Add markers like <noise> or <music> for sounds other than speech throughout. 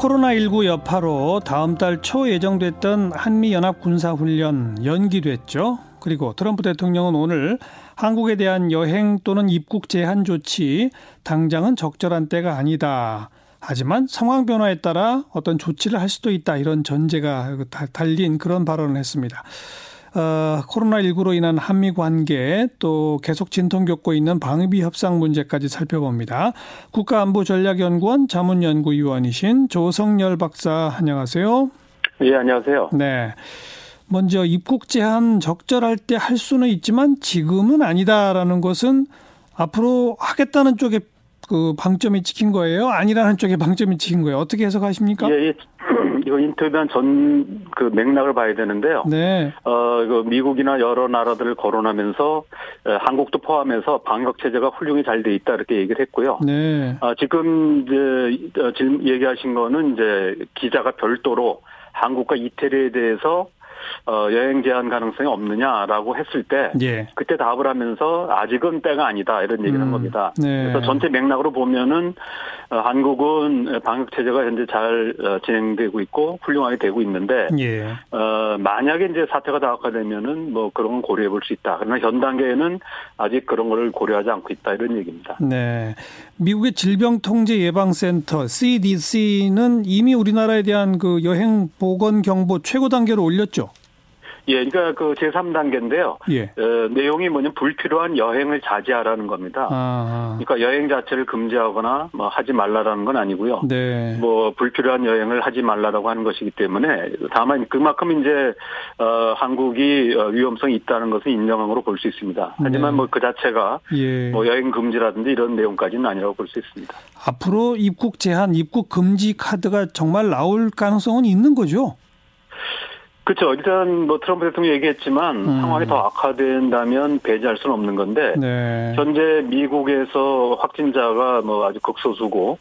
코로나19 여파로 다음 달 초 예정됐던 한미연합 군사훈련 연기됐죠. 그리고 트럼프 대통령은 오늘 한국에 대한 여행 또는 입국 제한 조치 당장은 적절한 때가 아니다. 하지만 상황 변화에 따라 어떤 조치를 할 수도 있다. 이런 전제가 달린 그런 발언을 했습니다. 어, 코로나19로 인한 한미 관계 또 계속 진통 겪고 있는 방위비 협상 문제까지 살펴봅니다. 국가안보전략연구원 자문연구위원이신 조성열 박사 안녕하세요. 예, 안녕하세요. 네. 먼저 입국 제한 적절할 때 할 수는 있지만 지금은 아니다라는 것은 앞으로 하겠다는 쪽에 그 방점이 찍힌 거예요? 아니라는 쪽에 방점이 찍힌 거예요? 어떻게 해석하십니까? 예, 예. 이거 인터뷰한 전 그 맥락을 봐야 되는데요. 네. 어, 이거 미국이나 여러 나라들을 거론하면서 한국도 포함해서 방역 체제가 훌륭히 잘 돼 있다 이렇게 얘기를 했고요. 네. 아, 지금 이제 어, 지금 얘기하신 거는 이제 기자가 별도로 한국과 이태리에 대해서 어, 여행 제한 가능성이 없느냐라고 했을 때 예. 그때 답을 하면서 아직은 때가 아니다 이런 얘기를 한 음, 겁니다. 네. 그래서 전체 맥락으로 보면은 어, 한국은 방역 체제가 현재 잘 어, 진행되고 있고 훌륭하게 되고 있는데 예. 어, 만약에 이제 사태가 다 악화되면은 뭐 그런 건 고려해 볼 수 있다. 그러나 현 단계에는 아직 그런 거를 고려하지 않고 있다 이런 얘기입니다. 네. 미국의 질병통제예방센터 CDC는 이미 우리나라에 대한 그 여행 보건 경보 최고 단계로 올렸죠. 예, 그러니까 그 제3단계인데요. 예. 어, 내용이 뭐냐면 불필요한 여행을 자제하라는 겁니다. 아. 그러니까 여행 자체를 금지하거나 뭐 하지 말라라는 건 아니고요. 네. 뭐 불필요한 여행을 하지 말라라고 하는 것이기 때문에 다만 그만큼 이제 어 한국이 어, 위험성이 있다는 것을 인정함으로 볼 수 있습니다. 하지만 네. 뭐그 자체가 예. 뭐 여행 금지라든지 이런 내용까지는 아니라고 볼 수 있습니다. 앞으로 입국 제한, 입국 금지 카드가 정말 나올 가능성은 있는 거죠. 그렇죠. 일단 뭐 트럼프 대통령이 얘기했지만 음. 상황이 더 악화된다면 배제할 수는 없는 건데 네. 현재 미국에서 확진자가 뭐 아주 극소수고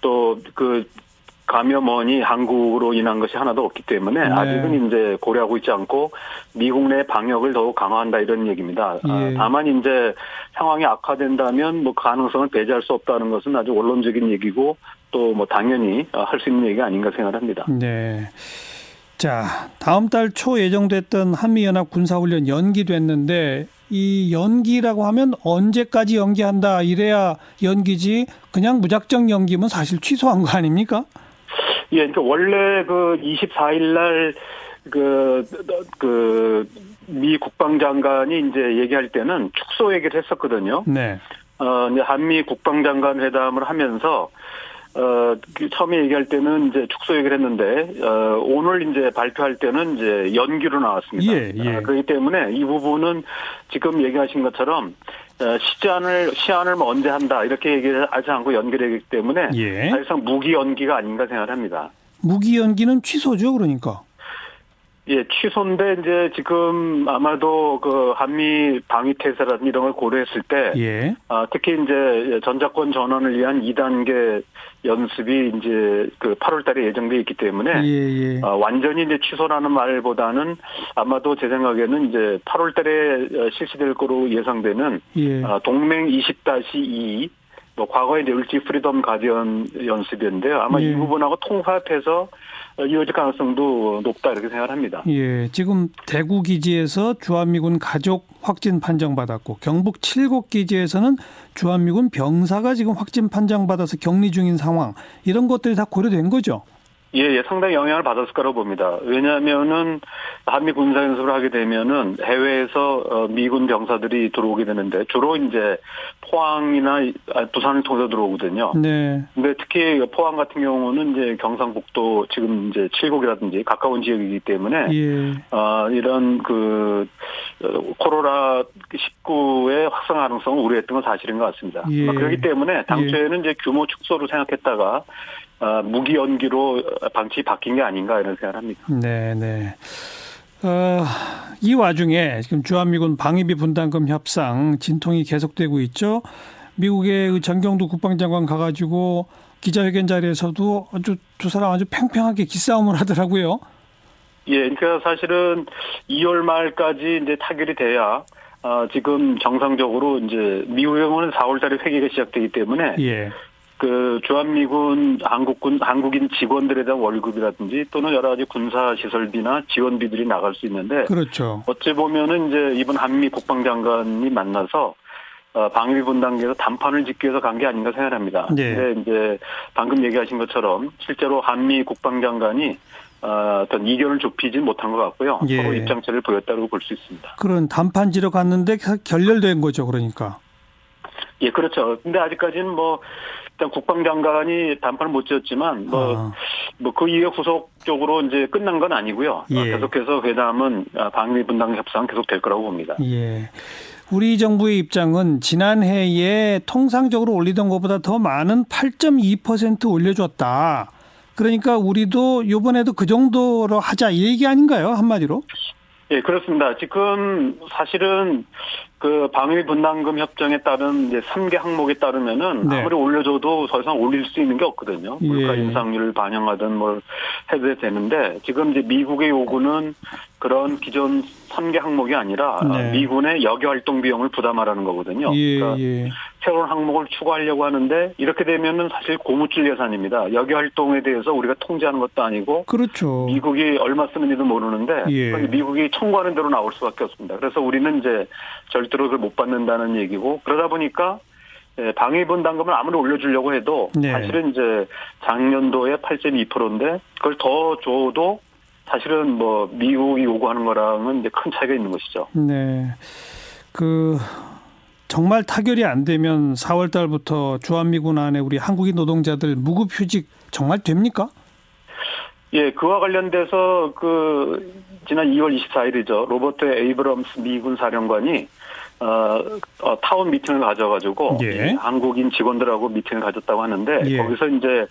또 그 감염원이 한국으로 인한 것이 하나도 없기 때문에 네. 아직은 이제 고려하고 있지 않고 미국 내 방역을 더욱 강화한다 이런 얘기입니다. 아, 예. 다만 이제 상황이 악화된다면 뭐 가능성을 배제할 수 없다는 것은 아주 원론적인 얘기고 또 뭐 당연히 할 수 있는 얘기가 아닌가 생각합니다. 네. 자, 다음 달 초 예정됐던 한미연합 군사훈련 연기됐는데 이 연기라고 하면 언제까지 연기한다 이래야 연기지 그냥 무작정 연기면 사실 취소한 거 아닙니까? 예, 그러니까 원래 그 24일 날 그, 그, 미 국방장관이 이제 얘기할 때는 축소 얘기를 했었거든요. 네. 어, 이제 한미 국방장관 회담을 하면서 어, 그 처음에 얘기할 때는 이제 축소 얘기를 했는데, 어, 오늘 이제 발표할 때는 이제 연기로 나왔습니다. 예, 예. 아, 그렇기 때문에 이 부분은 지금 얘기하신 것처럼, 어, 시간을, 시한을 뭐 언제 한다, 이렇게 얘기를 하지 않고 연결하기 때문에, 예. 사실상 무기 연기가 아닌가 생각합니다. 무기 연기는 취소죠, 그러니까. 예, 취소인데 이제 지금 아마도 그 한미 방위 태세라든지 이런 걸 고려했을 때, 예. 아, 특히 이제 전자권 전원을 위한 2단계 연습이 이제 그 8월 달에 예정돼 있기 때문에, 예, 예. 아, 완전히 이제 취소라는 말보다는 아마도 제 생각에는 이제 8월 달에 실시될 거로 예상되는 예. 아, 동맹 20-2, 뭐 과거의 이제 을지 프리덤 가디언 연습이었는데요. 아마 예. 이 부분하고 통합해서 이어질 가능성도 높다 이렇게 생각합니다. 예, 지금 대구 기지에서 주한미군 가족 확진 판정받았고 경북 칠곡 기지에서는 주한미군 병사가 지금 확진 판정받아서 격리 중인 상황 이런 것들이 다 고려된 거죠. 예, 예, 상당히 영향을 받았을 거라고 봅니다. 왜냐하면은 한미 군사 연습을 하게 되면은 해외에서 어, 미군 병사들이 들어오게 되는데 주로 이제 포항이나 아, 부산을 통해서 들어오거든요. 네, 근데 특히 포항 같은 경우는 이제 경상북도 지금 이제 칠곡이라든지 가까운 지역이기 때문에 예, 어, 이런 그 어, 코로나 19의 확산 가능성을 우려했던 건 사실인 것 같습니다. 예. 아, 그렇기 때문에 당초에는 이제 규모 축소로 생각했다가 아, 무기 연기로 방침이 바뀐 게 아닌가 이런 생각을 합니다. 네, 네. 어, 이 와중에 지금 주한미군 방위비 분담금 협상 진통이 계속되고 있죠. 미국의 그 전경두 국방장관 가가지고 기자회견 자리에서도 아주 두 사람 아주 팽팽하게 기싸움을 <laughs> 하더라고요. 예, 그러니까 사실은 2월 말까지 이제 타결이 돼야 아, 지금 정상적으로 이제 미국의 경우는 4월 달에 회기가 시작되기 때문에 예. 그 주한미군 한국군 한국인 직원들에 대한 월급이라든지 또는 여러 가지 군사 시설비나 지원비들이 나갈 수 있는데 그렇죠. 어찌 보면은 이제 이번 한미 국방장관이 만나서 어, 방위비 분담계에서 단판을 짓기 위해서 간 게 아닌가 생각합니다. 네. 근데 이제 방금 얘기하신 것처럼 실제로 한미 국방장관이 어, 어떤 이견을 좁히진 못한 것 같고요. 예. 서로 입장차를 보였다고 볼 수 있습니다. 그런 단판지로 갔는데 결렬된 거죠, 그러니까. 예, 그렇죠. 근데 아직까지는 뭐 일단 국방장관이 단판을 못 지었지만 뭐 아. 뭐그 이후 후속적으로 이제 끝난 건 아니고요. 예. 어, 계속해서 회담은 아, 방위 분담 협상 계속 될 거라고 봅니다. 예. 우리 정부의 입장은 지난해에 통상적으로 올리던 것보다 더 많은 8.2% 올려줬다. 그러니까 우리도 이번에도 그 정도로 하자 이 얘기 아닌가요? 한마디로? 예, 그렇습니다. 지금 사실은 그 방위 분담금 협정에 따른 이제 3개 항목에 따르면은 네. 아무리 올려줘도 더 이상 올릴 수 있는 게 없거든요. 물가 예. 인상률을 반영하든 뭘 해도 되는데 지금 이제 미국의 요구는 그런 기존 3개 항목이 아니라 네. 미군의 여기 활동 비용을 부담하라는 거거든요. 예, 그러니까 예. 새로운 항목을 추가하려고 하는데 이렇게 되면은 사실 고무줄 예산입니다. 여기 활동에 대해서 우리가 통제하는 것도 아니고 그렇죠. 미국이 얼마 쓰는지도 모르는데 예. 미국이 청구하는 대로 나올 수밖에 없습니다. 그래서 우리는 이제 절대로 그걸 못 받는다는 얘기고 그러다 보니까 예, 방위 분담금을 아무리 올려주려고 해도 네. 사실은 이제 작년도에 8.2%인데 그걸 더 줘도 사실은 뭐 미국이 요구하는 거랑은 이제 큰 차이가 있는 것이죠. 네. 그 정말 타결이 안 되면 4월 달부터 주한미군 안에 우리 한국인 노동자들 무급 휴직 정말 됩니까? 예, 그와 관련돼서 그 지난 2월 24일이죠. 로버트 에이브럼스 미군 사령관이 어, 어, town meeting을 가져가지고 예. 이 한국인 직원들하고 미팅을 가졌다고 하는데 예. 거기서 이제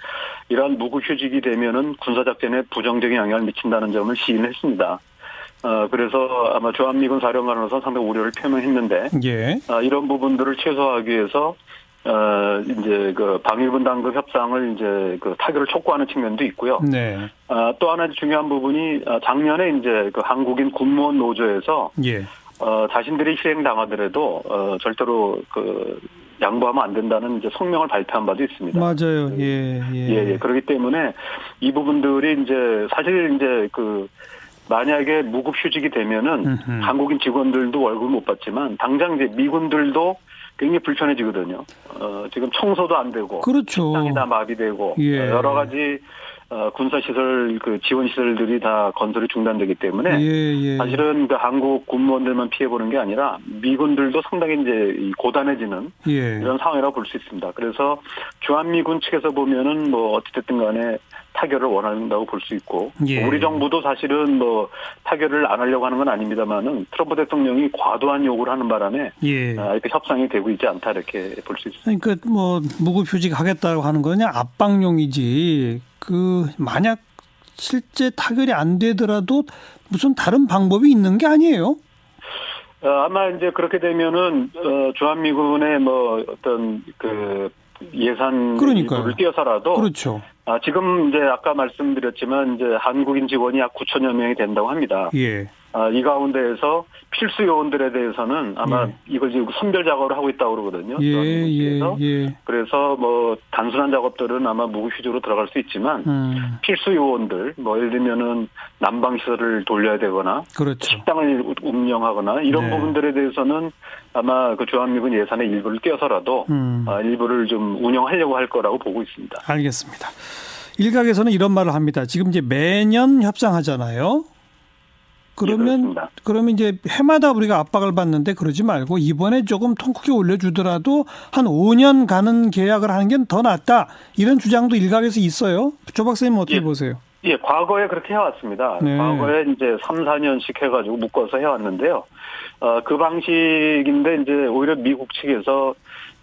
이러한 무급 휴직이 되면은 군사 작전에 부정적인 영향을 미친다는 점을 시인했습니다. 어, 그래서 아마 주한미군 사령관으로서 상당히 우려를 표명했는데 예. 어, 이런 부분들을 최소화하기 위해서 어, 이제 그 방위분담금 협상을 이제 그 타결을 촉구하는 측면도 있고요. 네. 아, 또 하나 중요한 부분이 아, 작년에 이제 그 한국인 군무원 노조에서 예. 어, 자신들이 희생당하더라도 어, 절대로 그 양보하면 안 된다는 이제 성명을 발표한 바도 있습니다. 맞아요. 예. 예. 예, 예. 그렇기 때문에 이 부분들이 이제 사실 이제 그 만약에 무급 휴직이 되면은 음흠. 한국인 직원들도 월급을 못 받지만 당장 이제 미군들도 굉장히 불편해지거든요. 어, 지금 청소도 안 되고 그렇죠. 땅이 다 마비되고 예. 어, 여러 가지 어, 군사 시설 그 지원 시설들이 다 건설이 중단되기 때문에 예, 예. 사실은 그 한국 군무원들만 피해 보는 게 아니라 미군들도 상당히 이제 이 고단해지는 예. 이런 상황이라고 볼 수 있습니다. 그래서 주한미군 측에서 보면은 뭐 어찌됐든 간에 타결을 원한다고 볼 수 있고 예. 우리 정부도 사실은 뭐 타결을 안 하려고 하는 건 아닙니다만은 트럼프 대통령이 과도한 요구를 하는 바람에 예. 아, 이렇게 협상이 되고 있지 않다 이렇게 볼 수 있습니다. 그러니까 뭐 무급 휴직 하겠다고 하는 거냐 압박용이지. 그 만약 실제 타결이 안 되더라도 무슨 다른 방법이 있는 게 아니에요. 어, 아마 이제 그렇게 되면은 어, 주한미군의 뭐 어떤 그 예산 그러니까요. 일부를 띄어서라도 그렇죠. 아, 지금 이제 아까 말씀드렸지만 이제 한국인 직원이 약 9천여 명이 된다고 합니다. 예. 아, 이 가운데에서 필수 요원들에 대해서는 아마 예. 이걸 지금 선별 작업을 하고 있다고 그러거든요. 예, 예. 예. 그래서 뭐 단순한 작업들은 아마 무급휴직으로 들어갈 수 있지만 음, 필수 요원들 뭐 예를 들면은 난방 시설을 돌려야 되거나 그렇죠. 식당을 운영하거나 이런 네. 부분들에 대해서는 아마 그 주한미군 예산의 일부를 떼어서라도 음, 아, 일부를 좀 운영하려고 할 거라고 보고 있습니다. 알겠습니다. 일각에서는 이런 말을 합니다. 지금 이제 매년 협상하잖아요. 그러면 그렇습니다. 그러면 이제 해마다 우리가 압박을 받는데 그러지 말고 이번에 조금 통 크게 올려주더라도 한 5년 가는 계약을 하는 게 더 낫다 이런 주장도 일각에서 있어요. 조 박사님 어떻게 예. 보세요? 예, 과거에 그렇게 해왔습니다. 네. 과거에 이제 3, 4년씩 해가지고 묶어서 해왔는데요. 어, 그 방식인데 이제 오히려 미국 측에서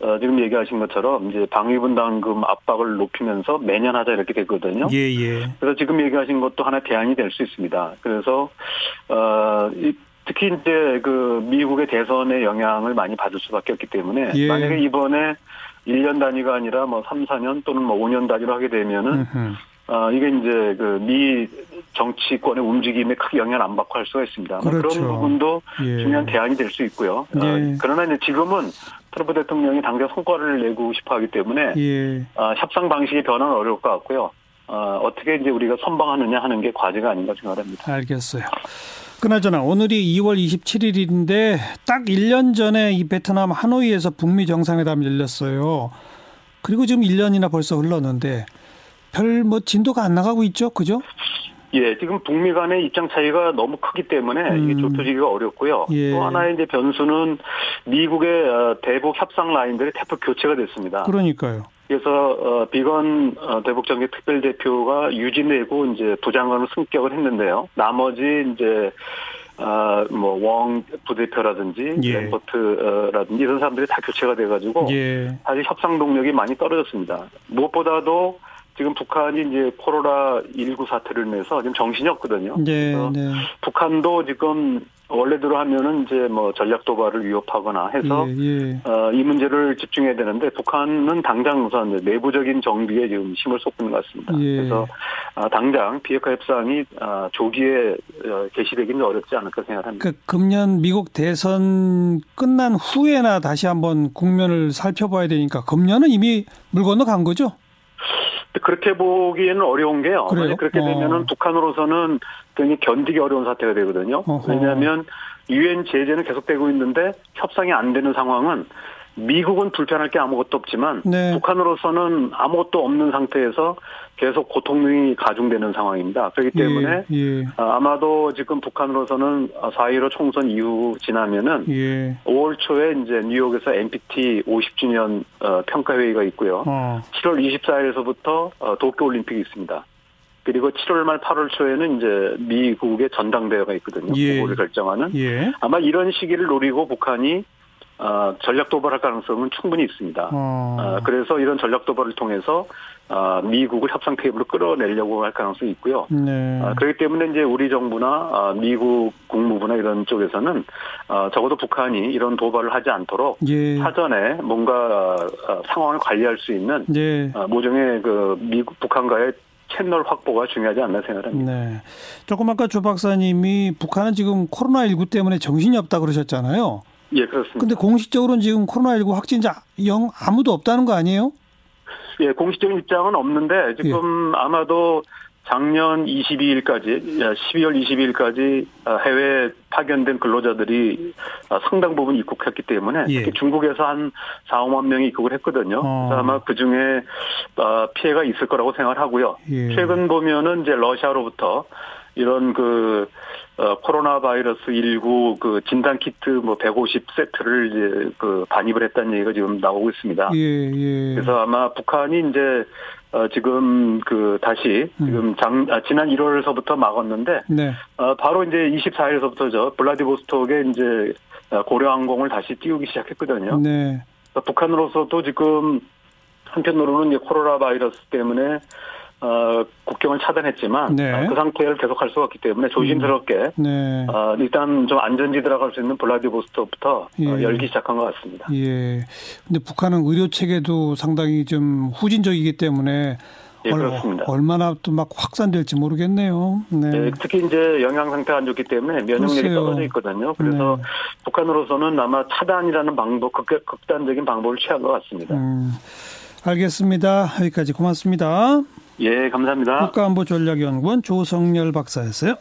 어, 지금 얘기하신 것처럼 이제 방위분담금 압박을 높이면서 매년 하자 이렇게 됐거든요. 예, 예. 그래서 지금 얘기하신 것도 하나 대안이 될 수 있습니다. 그래서 어, 이- 특히 이제 그 미국의 대선에 영향을 많이 받을 수밖에 없기 때문에 예. 만약에 이번에 1년 단위가 아니라 뭐 3, 4년 또는 뭐 5년 단위로 하게 되면은. 아, 이게 이제 그 미 정치권의 움직임에 크게 영향을 안 받고 할 수가 있습니다. 뭐 그렇죠. 그런 부분도 예. 중요한 대안이 될 수 있고요. 어, 예. 그러나 이제 지금은 트럼프 대통령이 당장 성과를 내고 싶어 하기 때문에 예. 어, 협상 방식의 변화는 어려울 것 같고요. 어, 어떻게 이제 우리가 선방하느냐 하는 게 과제가 아닌가 생각합니다. 알겠어요. 그나저나 오늘이 2월 27일인데 딱 1년 전에 이 베트남 하노이에서 북미 정상회담이 열렸어요. 그리고 지금 1년이나 벌써 흘렀는데 별 뭐 진도가 안 나가고 있죠, 그죠? 예, 지금 북미 간의 입장 차이가 너무 크기 때문에 음. 이게 좁혀지기가 어렵고요. 예. 또 하나의 이제 변수는 미국의 어, 대북 협상 라인들이 대폭 교체가 됐습니다. 그러니까요. 그래서 어, 비건 어, 대북 정계 특별 대표가 유지되고 이제 부장관으로 승격을 했는데요. 나머지 이제 아뭐웡 부대표라든지 예. 램버트라든지 이런 사람들이 다 교체가 돼가지고 예. 사실 협상 동력이 많이 떨어졌습니다. 무엇보다도 지금 북한이 이제 코로나 19 사태를 인해서 지금 정신이 없거든요. 네, 네. 북한도 지금 원래대로 하면은 이제 뭐 전략 도발을 위협하거나 해서 예, 예. 어, 이 문제를 집중해야 되는데 북한은 당장 우선 내부적인 정비에 지금 힘을 쏟고 있는 것 같습니다. 예. 그래서 아, 당장 비핵화 협상이 아, 조기에 어, 개시되기는 어렵지 않을까 생각합니다. 그 금년 미국 대선 끝난 후에나 다시 한번 국면을 살펴봐야 되니까 금년은 이미 물 건너 간 거죠? 그렇게 보기에는 어려운 게요. 그래요? 그렇게 어. 되면은 북한으로서는 굉장히 견디기 어려운 사태가 되거든요. 어허. 왜냐하면 유엔 제재는 계속되고 있는데 협상이 안 되는 상황은 미국은 불편할 게 아무것도 없지만 네. 북한으로서는 아무것도 없는 상태에서 계속 고통이 가중되는 상황입니다. 그렇기 때문에 예, 예, 아, 아마도 지금 북한으로서는 4.15 총선 이후 지나면은 예. 5월 초에 이제 뉴욕에서 NPT 50주년 어, 평가회의가 있고요. 어, 7월 24일에서부터 어, 도쿄올림픽이 있습니다. 그리고 7월 말 8월 초에는 이제 미국의 전당대회가 있거든요. 예. 그거를 결정하는. 예. 아마 이런 시기를 노리고 북한이 어, 전략 도발할 가능성은 충분히 있습니다. 어. 어, 그래서 이런 전략 도발을 통해서 어, 미국을 협상 테이블로 끌어내려고 할 가능성이 있고요. 네. 어, 그렇기 때문에 이제 우리 정부나 어, 미국 국무부나 이런 쪽에서는 어, 적어도 북한이 이런 도발을 하지 않도록 예. 사전에 뭔가 어, 상황을 관리할 수 있는 예. 어, 모종의 그 미국 북한과의 채널 확보가 중요하지 않나 생각합니다. 네. 조금 아까 조 박사님이 북한은 지금 코로나 19 때문에 정신이 없다 그러셨잖아요. 예, 그렇습니다. 근데 공식적으로는 지금 코로나19 확진자 영 아무도 없다는 거 아니에요? 예, 공식적인 입장은 없는데 지금 예. 아마도 작년 22일까지, 12월 22일까지 해외 파견된 근로자들이 어, 상당 부분 입국했기 때문에 예. 특히 중국에서 한 4, 5만 명이 입국을 했거든요. 어. 그래서 아마 그 중에 어, 피해가 있을 거라고 생각을 하고요. 예. 최근 보면은 이제 러시아로부터 이런 그 어, 코로나 바이러스 19 그 진단 키트 뭐 150 세트를 이제 그 반입을 했다는 얘기가 지금 나오고 있습니다. 예, 예. 그래서 아마 북한이 이제 어, 지금 그 다시 음. 지금 장 아, 지난 1월서부터 막았는데 네. 어, 바로 이제 24일서부터죠 블라디보스톡에 이제 어, 고려항공을 다시 띄우기 시작했거든요. 네. 그러니까 북한으로서도 지금 한편으로는 이제 코로나 바이러스 때문에 어, 국경을 차단했지만 네. 어, 그 상태를 계속할 수가 없기 때문에 조심스럽게 네. 어, 일단 좀 안전지 들어갈 수 있는 블라디보스톡부터 예. 어, 열기 시작한 것 같습니다. 예. 근데 북한은 의료 체계도 상당히 좀 후진적이기 때문에 예, 그렇습니다. 얼마나 또 막 확산될지 모르겠네요. 네. 예, 특히 이제 영양 상태가 안 좋기 때문에 면역력이 글쎄요. 떨어져 있거든요. 그래서 네. 북한으로서는 아마 차단이라는 방법, 극, 극단적인 방법을 취한 것 같습니다. 음, 알겠습니다. 여기까지 고맙습니다. 예, 감사합니다. 국가안보전략연구원 조성열 박사였어요.